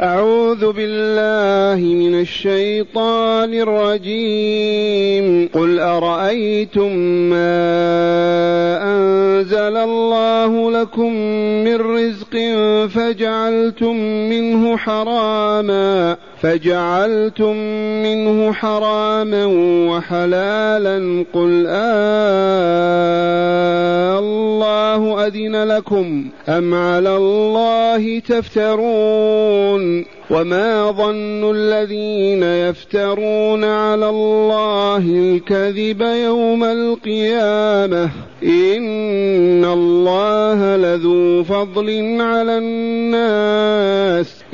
أعوذ بالله من الشيطان الرجيم. قل أرأيتم ما أنزل الله لكم من رزق فجعلتم منه حراما. فجعلتم منه حراما وحلالا قل آه الله أذن لكم أم على الله تفترون وما ظن الذين يفترون على الله الكذب يوم القيامة إن الله لذو فضل على الناس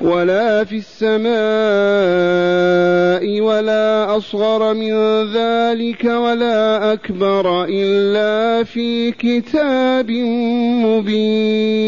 ولا في السماء ولا أصغر من ذلك ولا أكبر إلا في كتاب مبين.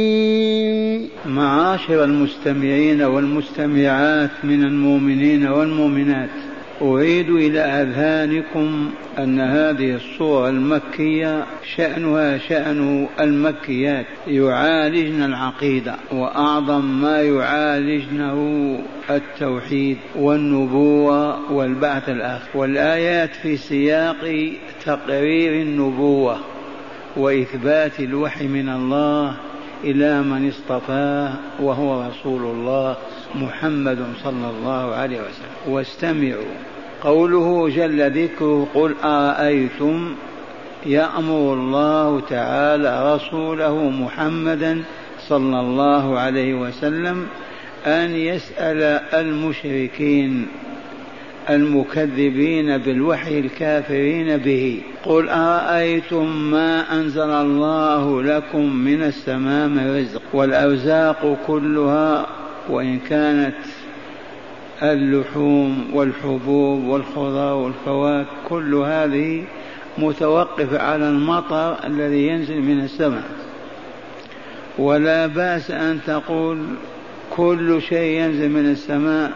معاشر المستمعين والمستمعات من المؤمنين والمؤمنات أعيد إلى أذهانكم أن هذه الصورة المكية شأنها شأن المكيات يعالجن العقيدة وأعظم ما يعالجنه التوحيد والنبوة والبعث الآخر. والآيات في سياق تقرير النبوة وإثبات الوحي من الله إلى من اصطفاه وهو رسول الله محمد صلى الله عليه وسلم. واستمعوا. قوله جل ذكره قل أرأيتم يأمر الله تعالى رسوله محمدا صلى الله عليه وسلم أن يسأل المشركين المكذبين بالوحي الكافرين به. قل أرأيتم ما أنزل الله لكم من السماء من رزق والأرزاق كلها وإن كانت اللحوم والحبوب والخضار والفواكه كل هذه متوقفة على المطر الذي ينزل من السماء. ولا بأس أن تقول كل شيء ينزل من السماء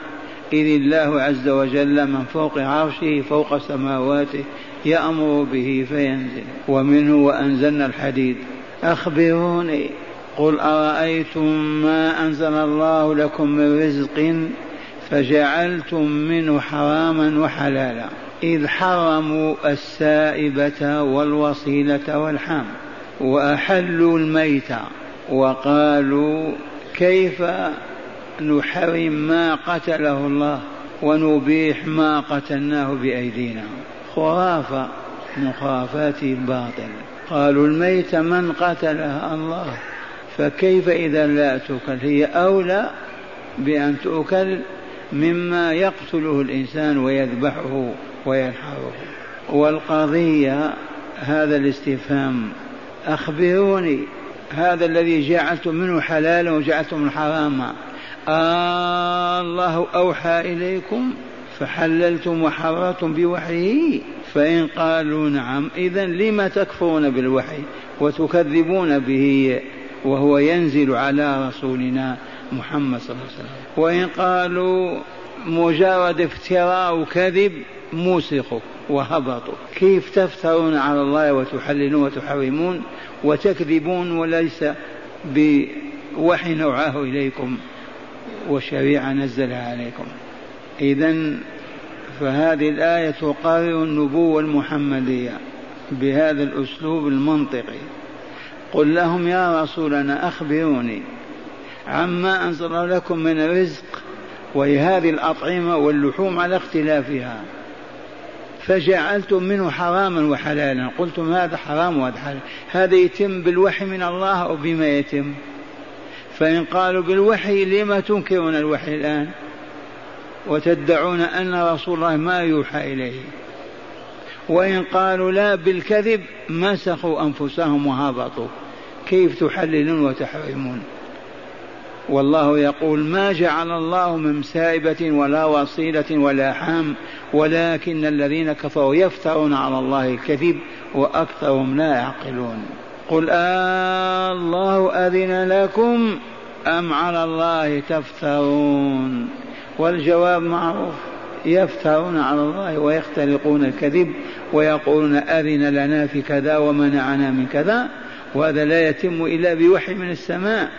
إذ الله عز وجل من فوق عرشه فوق سماواته يأمر به فينزل. ومنه وأنزلنا الحديد. أخبروني قل أرأيتم ما أنزل الله لكم من رزق فجعلتم منه حراما وحلالا إذ حرموا السائبة والوصيلة والحام وأحلوا الميت وقالوا كيف نحرم ما قتله الله ونبيح ما قتلناه بأيدينا؟ خرافة مخافات الباطل. قالوا الميت من قتلها الله فكيف إذا لا تؤكل؟ هي أولى بأن تؤكل مما يقتله الإنسان ويذبحه وينحره والقضية هذا الاستفهام. أخبروني هذا الذي جعلتم منه حلالا وجعلتم منه حراما. آه الله أوحى إليكم فحللتم وحررتم بوحيه. فإن قالوا نعم إذا لم تكفرون بالوحي وتكذبون به وهو ينزل على رسولنا. محمد صلى الله عليه وسلم. وإن قالوا مجرد افتراء وكذب موسخوا وهبطوا. كيف تفترون على الله وتحللون وتحرمون وتكذبون وليس بوحي نوعاه إليكم وشريعة نزلها عليكم. إذا فهذه الآية تقرر النبوة المحمدية بهذا الأسلوب المنطقي. قل لهم يا رسولنا أخبروني عما أنزل لكم من رزق وهذه الأطعمة واللحوم على اختلافها. فجعلتم منه حراما وحلالا. قلتم هذا حرام وهذا حلال. هذا يتم بالوحي من الله أو بما يتم؟ فإن قالوا بالوحي لما تنكرون الوحي الآن؟ وتدعون أن رسول الله ما يوحى إليه. وإن قالوا لا بالكذب مسخوا أنفسهم وهبطوا. كيف تحللون وتحرمون؟ والله يقول ما جعل الله من سائبة ولا وصيلة ولا حام ولكن الذين كفروا يفترون على الله الكذب وأكثرهم لا يعقلون. قل آه الله أذن لكم أم على الله تفترون؟ والجواب معروف يفترون على الله ويختلقون الكذب ويقولون أذن لنا في كذا ومنعنا من كذا وهذا لا يتم إلا بوحي من السماء.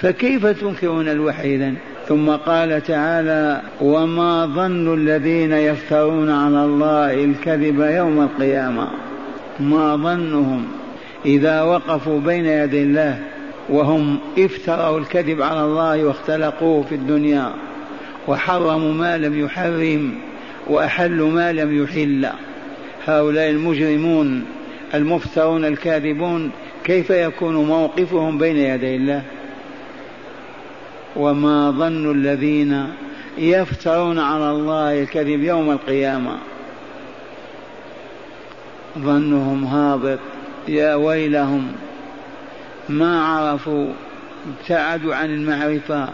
فكيف تنكرون الوحي إذن؟ ثم قال تعالى وما ظن الذين يفترون على الله الكذب يوم القيامة. ما ظنهم إذا وقفوا بين يدي الله وهم افتروا الكذب على الله واختلقوه في الدنيا وحرموا ما لم يحرم وأحلوا ما لم يحل. هؤلاء المجرمون المفترون الكاذبون كيف يكون موقفهم بين يدي الله؟ وما ظن الذين يفترون على الله الكذب يوم القيامة. ظنهم هابط. يا ويلهم. ما عرفوا. ابتعدوا عن المعرفة.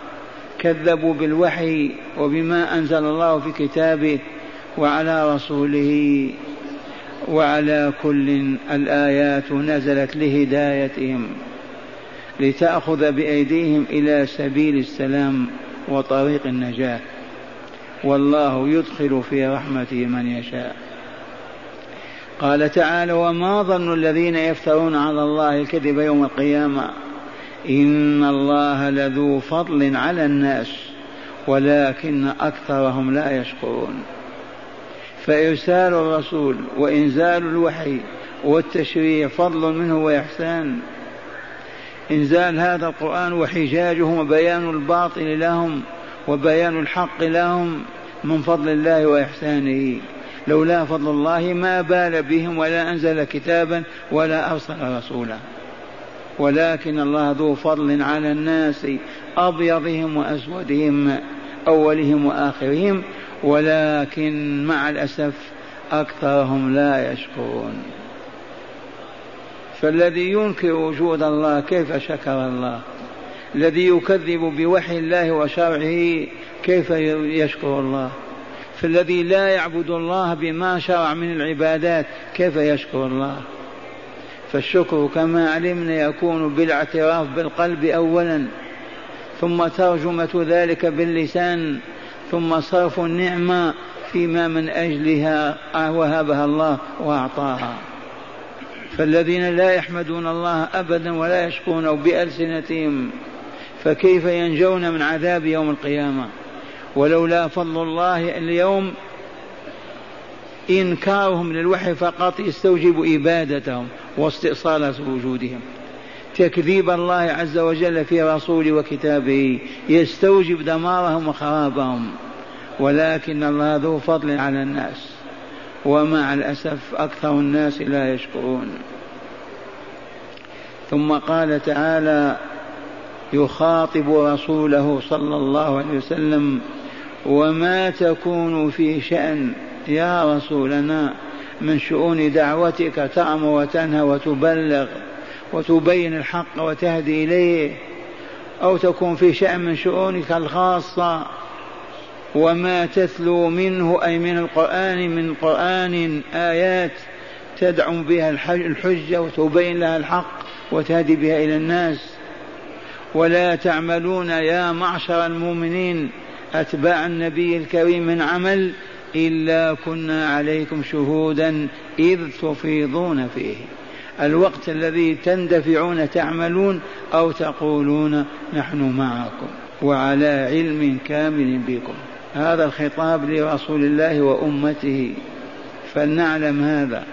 كذبوا بالوحي وبما أنزل الله في كتابه وعلى رسوله وعلى كل الآيات نزلت لهدايتهم. لتأخذ بأيديهم إلى سبيل السلام وطريق النجاة. والله يدخل في رحمته من يشاء. قال تعالى وما ظن الذين يفترون على الله الكذب يوم القيامة؟ إن الله لذو فضل على الناس ولكن أكثرهم لا يشكرون. فإرسال الرسول وإنزال الوحي والتشريع فضل منه وإحسان. إنزال هذا القرآن وحجاجه وبيان الباطل لهم وبيان الحق لهم من فضل الله وإحسانه. لولا فضل الله ما بال بهم ولا أنزل كتابا ولا أرسل رسولا. ولكن الله ذو فضل على الناس أبيضهم وأسودهم أولهم وآخرهم ولكن مع الأسف أكثرهم لا يشكرون. فالذي ينكر وجود الله كيف شكر الله؟ الذي يكذب بوحي الله وشرعه كيف يشكر الله؟ فالذي لا يعبد الله بما شرع من العبادات كيف يشكر الله؟ فالشكر كما علمنا يكون بالاعتراف بالقلب اولا ثم ترجمة ذلك باللسان ثم صرف النعمة فيما من أجلها وهبها الله وأعطاها. فالذين لا يحمدون الله أبدا ولا يشكرونه بألسنتهم فكيف ينجون من عذاب يوم القيامة؟ ولولا فضل الله اليوم إنكارهم للوحي فقط يستوجب إبادتهم واستئصال وجودهم. تكذيب الله عز وجل في رسوله وكتابه يستوجب دمارهم وخرابهم ولكن الله ذو فضل على الناس. ومع الأسف أكثر الناس لا يشكرون. ثم قال تعالى يخاطب رسوله صلى الله عليه وسلم وما تكون في شأن يا رسولنا من شؤون دعوتك تأمر وتنهى وتبلغ وتبين الحق وتهدي إليه أو تكون في شأن من شؤونك الخاصة وما تتلو منه أي من القرآن من قرآن آيات تدعم بها الحجة وتبين لها الحق وتهدي بها إلى الناس. ولا تعملون يا معشر المؤمنين أتباع النبي الكريم من عمل إلا كنا عليكم شهودا إذ تفيضون فيه. الوقت الذي تندفعون تعملون أو تقولون نحن معكم وعلى علم كامل بكم. هذا الخطاب لرسول الله وأمته. فلنعلم هذا.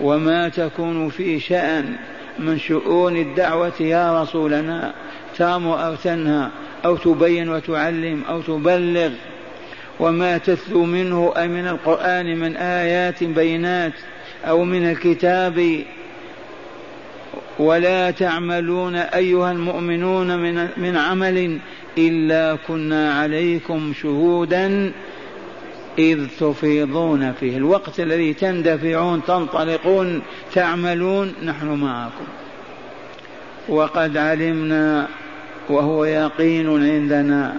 وما تكون في شأن من شؤون الدعوة يا رسولنا. تامر أو تنهى أو تبين وتعلم أو تبلغ. وما تتلو منه أي من القرآن من آيات بينات أو من الكتاب. ولا تعملون أيها المؤمنون من, من عمل إلا كنا عليكم شهودا إذ تفيضون فيه. الوقت الذي تندفعون تنطلقون تعملون نحن معكم. وقد علمنا وهو يقين عندنا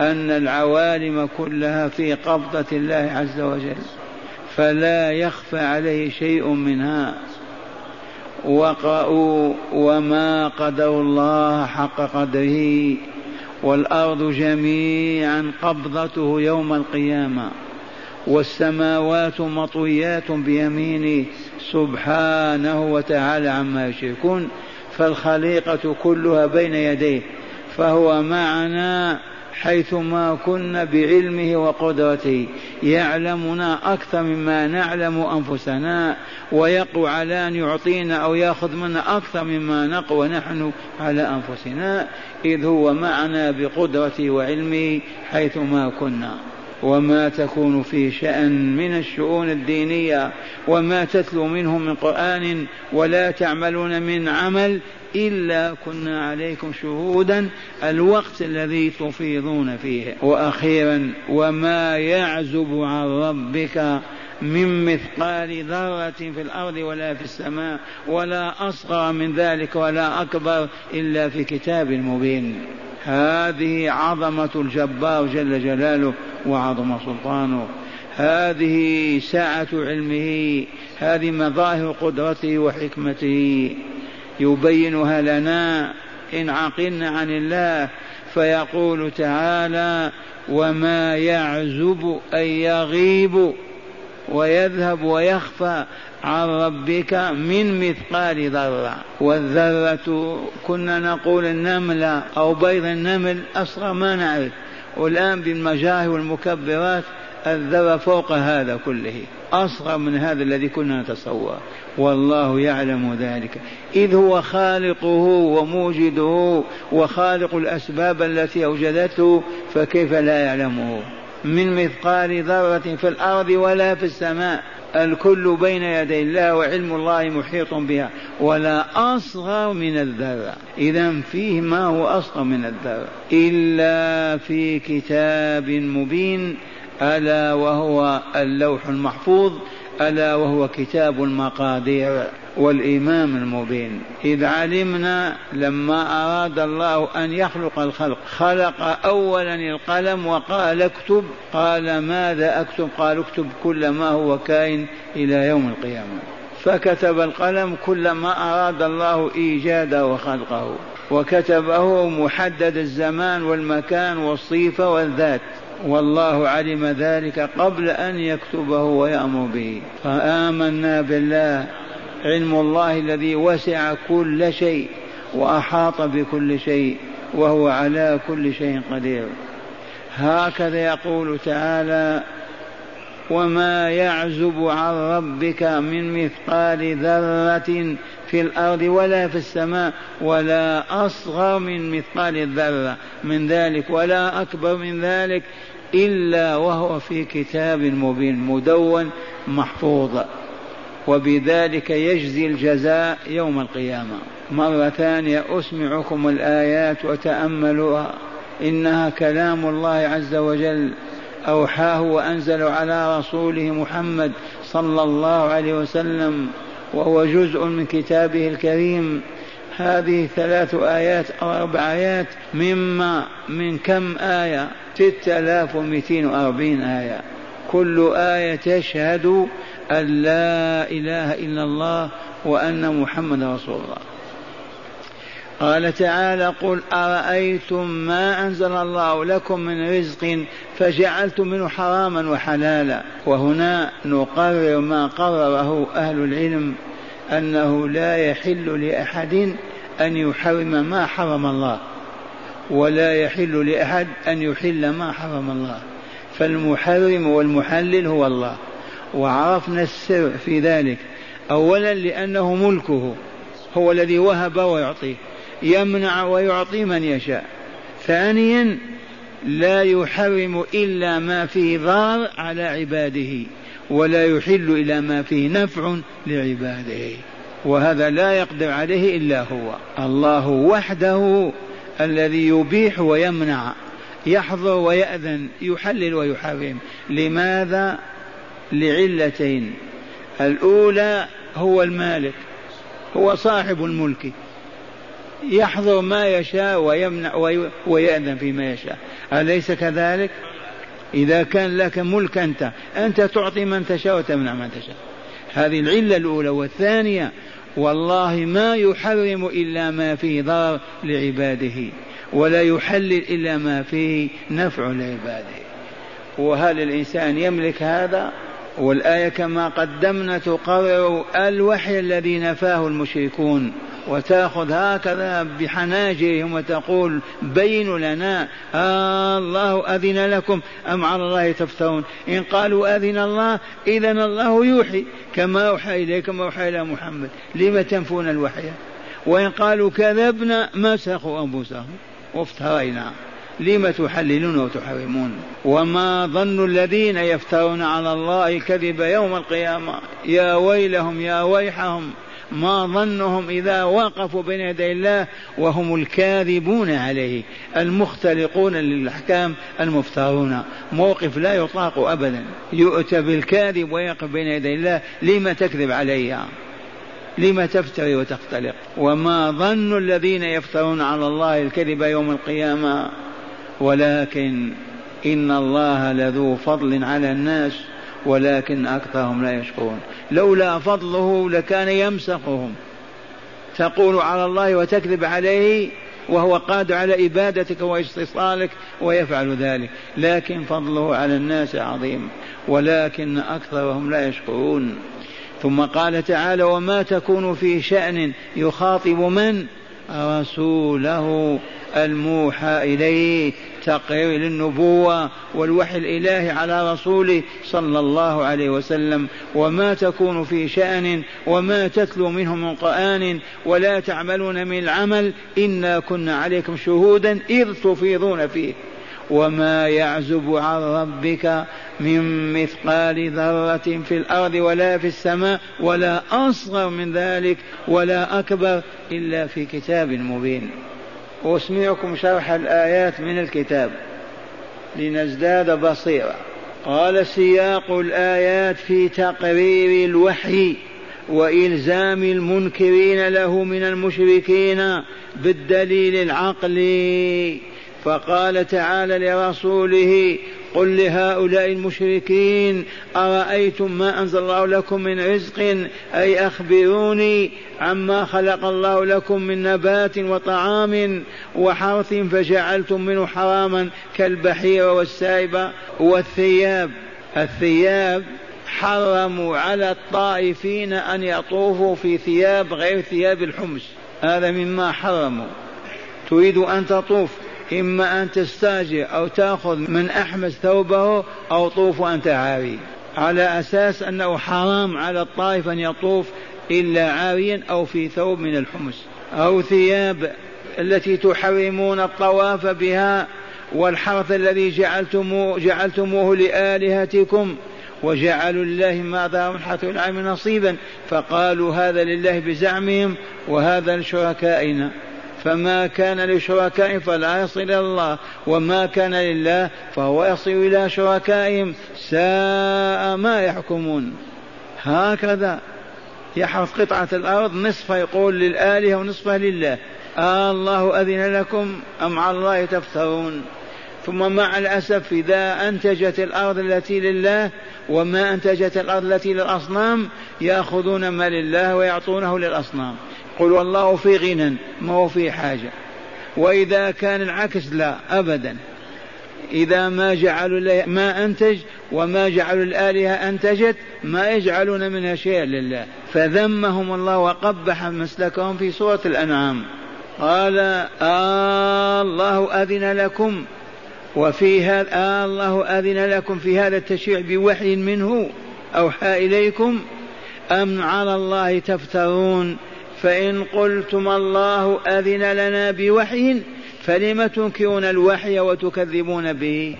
أن العوالم كلها في قبضة الله عز وجل فلا يخفى عليه شيء منها. وقرأوا وما قدروا الله حق قدره. والأرض جميعا قبضته يوم القيامة والسماوات مطويات بيمينه سبحانه وتعالى عما يشركون فالخليقة كلها بين يديه فهو معنا حيثما كنا بعلمه وقدرته يعلمنا أكثر مما نعلم أنفسنا ويقوى على أن يعطينا أو يأخذ منا أكثر مما نقوى نحن على أنفسنا إذ هو معنا بقدرته وعلمه حيثما كنا. وما تكون في شأن من الشؤون الدينية وما تتلو منه من قرآن ولا تعملون من عمل إلا كنا عليكم شهودا الوقت الذي تفيضون فيه. وأخيرا وما يعزب عن ربك من مثقال ذرة في الأرض ولا في السماء ولا أصغر من ذلك ولا أكبر إلا في كتاب مبين. هذه عظمة الجبار جل جلاله. وعظم سلطانه. هذه سعة علمه هذه مظاهر قدرته وحكمته. يبينها لنا إن عقلنا عن الله فيقول تعالى وما يعزب أي يغيب ويذهب ويخفى عن ربك من مثقال ذرة. والذرة كنا نقول النملة أو بيض النمل أصغر ما نعرف. والآن بالمجاهر والمكبرات الذرة فوق هذا كله. أصغر من هذا الذي كنا نتصور والله يعلم ذلك. إذ هو خالقه وموجده وخالق الأسباب التي أوجدته فكيف لا يعلمه؟ من مثقال ذرة في الأرض ولا في السماء. الكل بين يدي الله وعلم الله محيط بها ولا أصغر من الذرة. إذا فيه ما هو أصغر من الذرة. إلا في كتاب مبين ألا وهو اللوح المحفوظ. ألا وهو كتاب المقادير والإمام المبين. إذ علمنا لما أراد الله أن يخلق الخلق خلق أولا القلم وقال اكتب. قال ماذا أكتب؟ قال اكتب كل ما هو كائن إلى يوم القيامة. فكتب القلم كل ما أراد الله إيجاده وخلقه وكتبه محدد الزمان والمكان والصيفة والذات. والله علم ذلك قبل أن يكتبه ويأمر به. فآمنا بالله. علم الله الذي وسع كل شيء وأحاط بكل شيء وهو على كل شيء قدير. هكذا يقول تعالى وما يعزب عن ربك من مثقال ذرة في الأرض ولا في السماء ولا أصغر من مثقال الذرة من ذلك ولا أكبر من ذلك إلا وهو في كتاب مبين مدون محفوظ. وبذلك يجزي الجزاء يوم القيامة. مرة ثانية أسمعكم الآيات وتأملوها. إنها كلام الله عز وجل. أوحاه وأنزل على رسوله محمد صلى الله عليه وسلم. وهو جزء من كتابه الكريم. هذه ثلاث آيات أو أربع آيات مما من كم آية؟ ستة آلاف ومئتين وأربعين آية. كل آية تشهد أن لا إله إلا الله وأن محمد رسول الله. قال تعالى قل أرأيتم ما أنزل الله لكم من رزق فجعلتم منه حراما وحلالا. وهنا نقرر ما قرره أهل العلم أنه لا يحل لأحد أن يحرم ما حرم الله ولا يحل لأحد أن يحل ما حرم الله. فالمحرم والمحلل هو الله وعرفنا السر في ذلك. أولا لأنه ملكه هو الذي وهب ويعطي يمنع ويعطي من يشاء. ثانيا لا يحرم إلا ما فيه ضار على عباده ولا يحل إلى ما فيه نفع لعباده. وهذا لا يقدر عليه إلا هو. الله وحده الذي يبيح ويمنع يحظر ويأذن يحلل ويحرم. لماذا؟ لعلتين. الأولى هو المالك هو صاحب الملك. يحظر ما يشاء ويمنع ويأذن فيما يشاء. أليس كذلك؟ إذا كان لك ملك أنت أنت تعطي من تشاء وتمنع من تشاء. هذه العلة الأولى. والثانية والله ما يحرم إلا ما فيه ضرر لعباده ولا يحلل إلا ما فيه نفع لعباده. وهل الإنسان يملك هذا؟ والآية كما قدمنا تقرر الوحي الذي نفاه المشركون. وتأخذ هكذا بحناجرهم وتقول بينوا لنا آه الله أذن لكم أم على الله تفترون؟ إن قالوا أذن الله إذا الله يوحي. كما أوحى إليكم وأوحى إلى محمد. لم تنفون الوحي؟ وإن قالوا كذبنا مسخوا أنفسهم. وافترينا. لم تحللون وتحرمون؟ وما ظن الذين يفترون على الله الكذب يوم القيامة؟ يا ويلهم يا ويحهم. ما ظنهم إذا وقفوا بين يدي الله وهم الكاذبون عليه المختلقون للأحكام المفترون. موقف لا يطاق أبدا. يؤتى بالكاذب ويقف بين يدي الله لما تكذب عليها لم تفتري وتختلق. وما ظن الذين يفترون على الله الكذب يوم القيامة؟ ولكن إن الله لذو فضل على الناس. ولكن أكثرهم لا يشكرون. لولا فضله لكان يمسخهم. تقول على الله وتكذب عليه وهو قادر على إبادتك واستيصالك ويفعل ذلك. لكن فضله على الناس عظيم. ولكن أكثرهم لا يشكرون. ثم قال تعالى وما تكون في شأن يخاطب من؟ رسوله الموحى إليه. تقرير للنبوة والوحي الإلهي على رسوله صلى الله عليه وسلم. وما تكون في شأن وما تتلو منه من قرآن ولا تعملون من العمل إنا كنا عليكم شهودا إذ تفيضون فيه. وما يعزب عن ربك من مثقال ذرة في الأرض ولا في السماء ولا أصغر من ذلك ولا أكبر إلا في كتاب مبين. أسمعكم شرح الآيات من الكتاب. لنزداد بصيرة. قال سياق الآيات في تقرير الوحي وإلزام المنكرين له من المشركين بالدليل العقلي. فقال تعالى لرسوله قل لهؤلاء المشركين أرأيتم ما أنزل الله لكم من رزق؟ أي أخبروني عما خلق الله لكم من نبات وطعام وحرث فجعلتم منه حراما كالبحير والسائبة والثياب. الثياب حرموا على الطائفين أن يطوفوا في ثياب غير ثياب الحمص. هذا مما حرموا. تريد أن تطوف. إما أن تستاجر أو تأخذ من أحمس ثوبه أو طوف أنت عاري على أساس أنه حرام على الطائف أن يطوف إلا عاريا أو في ثوب من الحمص. أو ثياب التي تحرمون الطواف بها والحرث الذي جعلتموه, جعلتموه لآلهتكم وجعلوا لله ما ظهر حرث العام نصيبا فقالوا هذا لله بزعمهم وهذا لشركائنا. فما كان لشركائهم فلا يصل إلى الله وما كان لله فهو يصل إلى شركائهم. ساء ما يحكمون. هكذا يحرث قطعة الأرض نصف يقول للآلهة ونصفها لله. آه الله أذن لكم أم على الله تفترون. ثم مع الأسف إذا أنتجت الأرض التي لله وما أنتجت الأرض التي للأصنام يأخذون ما لله ويعطونه للأصنام. قل والله في غنى ما هو في حاجة. وإذا كان العكس لا أبدا. إذا ما جعلوا ما أنتج وما جعلوا الآلهة أنتجت ما يجعلون منها شيئا لله. فذمهم الله وقبح مسلكهم في سورة الأنعام. قال آه الله أذن لكم. وفي هذا آه الله أذن لكم في هذا التشريع بوحي منه أوحى إليكم. أم على الله تفترون؟ فإن قلتم الله أذن لنا بوحي فلم تنكرون الوحي وتكذبون به.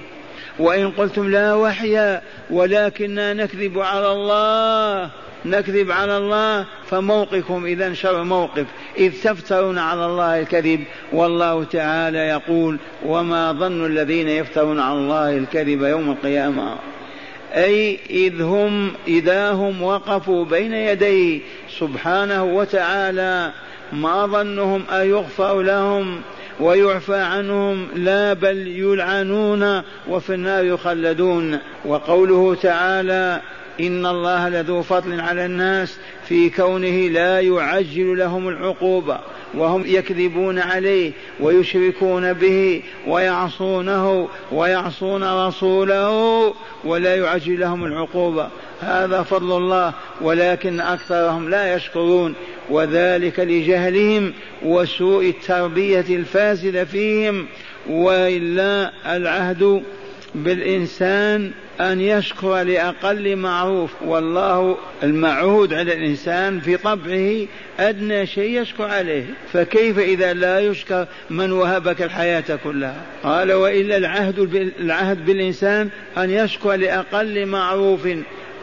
وإن قلتم لا وحي ولكننا نكذب على الله نكذب على الله فموقفكم إذا شر موقف. إذ تفترون على الله الكذب والله تعالى يقول وما ظن الذين يفترون على الله الكذب يوم القيامة. أي إذ هم إذا هم وقفوا بين يديه سبحانه وتعالى ما ظنهم أن يغفر لهم ويعفى عنهم لا بل يلعنون وفي النار يخلدون. وقوله تعالى إن الله لذو فضل على الناس في كونه لا يعجل لهم العقوبة وهم يكذبون عليه ويشركون به ويعصونه ويعصون رسوله ولا يعجل لهم العقوبة. هذا فضل الله ولكن أكثرهم لا يشكرون وذلك لجهلهم وسوء التربية الفاسدة فيهم وإلا العهد بالإنسان أن يشكر لأقل معروف والله المعهود على الإنسان في طبعه أدنى شيء يشكر عليه. فكيف إذا لا يشكر من وهبك الحياة كلها؟ قال وإلا العهد العهد بالإنسان أن يشكر لأقل معروف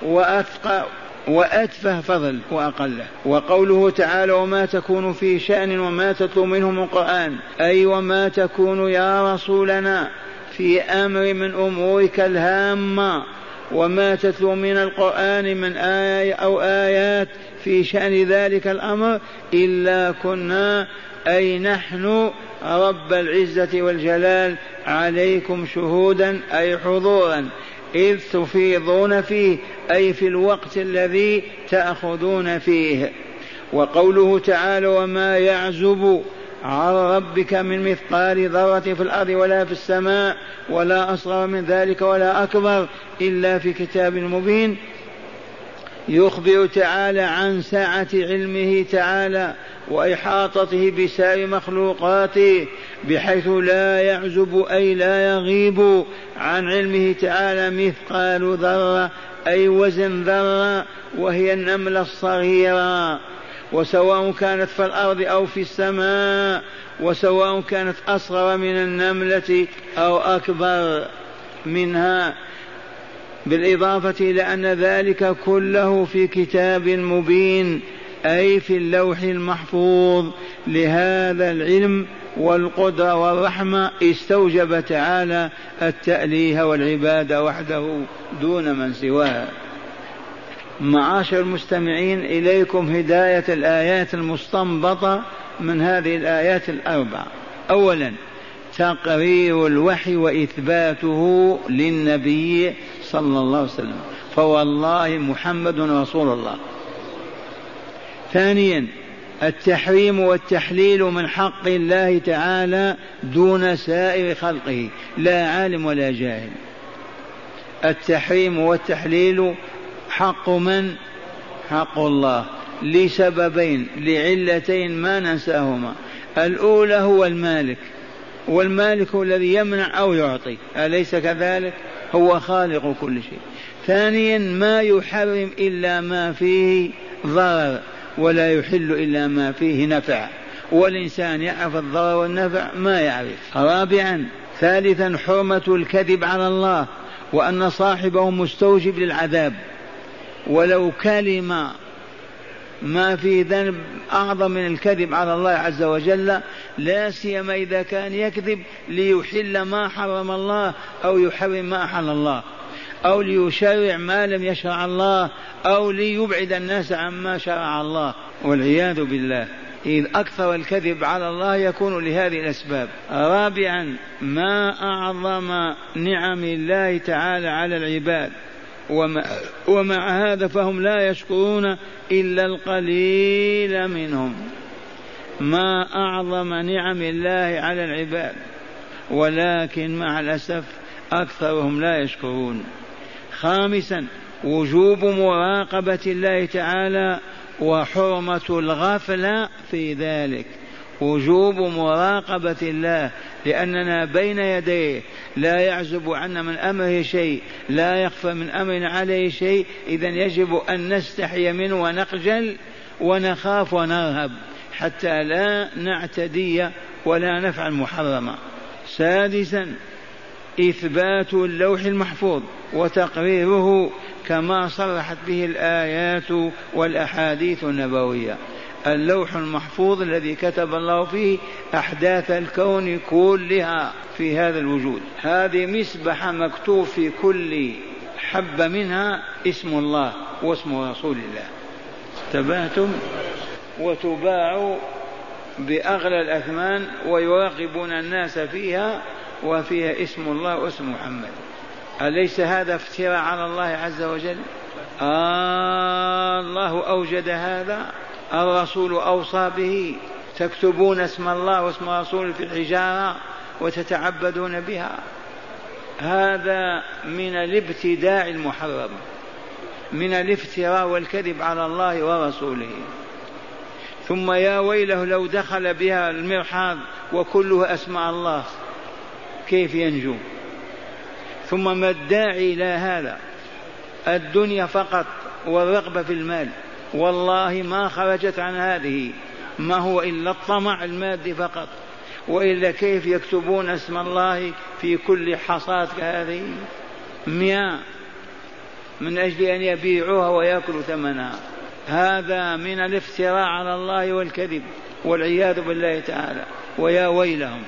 وأثقى وأتفه فضل وأقله. وقوله تعالى وما تكون في شأن وما تتلو منه من قرآن أي وما تكون يا رسولنا. في أمر من أمورك الهامة وما تتلو من القرآن من إيه أو آيات في شأن ذلك الأمر إلا كنا أي نحن رب العزة والجلال عليكم شهودا أي حضورا إذ تفيضون فيه أي في الوقت الذي تأخذون فيه. وقوله تعالى وما يعزب عن ربك من مثقال ذرة في الأرض ولا في السماء ولا أصغر من ذلك ولا أكبر إلا في كتاب مبين. يخبر تعالى عن سعة علمه تعالى وإحاطته بسائر مخلوقاته بحيث لا يعزب أي لا يغيب. عن علمه تعالى مثقال ذرة أي وزن ذرة وهي النملة الصغيرة. وسواء كانت في الأرض أو في السماء وسواء كانت أصغر من النملة أو أكبر منها. بالإضافة إلى أن ذلك كله في كتاب مبين أي في اللوح المحفوظ. لهذا العلم والقدرة والرحمة استوجب تعالى التأليه والعبادة وحده دون من سواه معاشر المستمعين إليكم هداية الآيات المستنبطة من هذه الآيات الأربع. أولا تقرير الوحي وإثباته للنبي صلى الله عليه وسلم فوالله محمد رسول الله. ثانيا التحريم والتحليل من حق الله تعالى دون سائر خلقه لا عالم ولا جاهل. التحريم والتحليل حق من؟ حق الله. لسببين لعلتين ما ننساهما. الأولى هو المالك. والمالك هو الذي يمنع أو يعطي. أليس كذلك؟ هو خالق كل شيء. ثانيا ما يحرم إلا ما فيه ضرر ولا يحل إلا ما فيه نفع. والإنسان يعرف الضرر والنفع ما يعرف. رابعا ثالثا حرمة الكذب على الله وأن صاحبه مستوجب للعذاب. ولو كلمة ما في ذنب أعظم من الكذب على الله عز وجل لا سيما إذا كان يكذب ليحل ما حرم الله أو يحرم ما أحل الله أو ليشرع ما لم يشرع الله أو ليبعد الناس عما شرع الله. والعياذ بالله. إذ أكثر الكذب على الله يكون لهذه الأسباب. رابعا ما أعظم نعم الله تعالى على العباد. ومع, ومع هذا فهم لا يشكرون إلا القليل منهم. ما أعظم نعم الله على العباد ولكن مع الأسف أكثرهم لا يشكرون. خامسا وجوب مراقبة الله تعالى وحرمة الغفلة في ذلك. وجوب مراقبة الله لأننا بين يديه لا يعزب عنا من أمره شيء لا يخفى من أمرنا عليه شيء إذا يجب أن نستحي منه ونخجل ونخاف ونرهب حتى لا نعتدي ولا نفعل محرما. سادسا إثبات اللوح المحفوظ وتقريره كما صرحت به الآيات والأحاديث النبوية. اللوح المحفوظ الذي كتب الله فيه أحداث الكون كلها في هذا الوجود. هذه مسبحة مكتوب في كل حبة منها اسم الله واسم رسول الله. تبعتم وتباع بأغلى الأثمان ويراقبون الناس فيها وفيها اسم الله واسم محمد. أليس هذا افتراء على الله عز وجل؟ آه الله أوجد هذا الرسول أوصى به تكتبون اسم الله واسم رسوله في الحجارة وتتعبدون بها. هذا من الابتداع المحرم من الافتراء والكذب على الله ورسوله. ثم يا ويله لو دخل بها المرحاض وكله أسماء الله كيف ينجو؟ ثم ما الداعي إلى هذا؟ الدنيا فقط والرغبة في المال. والله ما خرجت عن هذه. ما هو إلا الطمع المادي فقط. وإلا كيف يكتبون اسم الله في كل حصاة كهذه مئة. من أجل أن يبيعوها ويأكلوا ثمنها. هذا من الافتراء على الله والكذب والعياذ بالله تعالى. ويا ويلهم.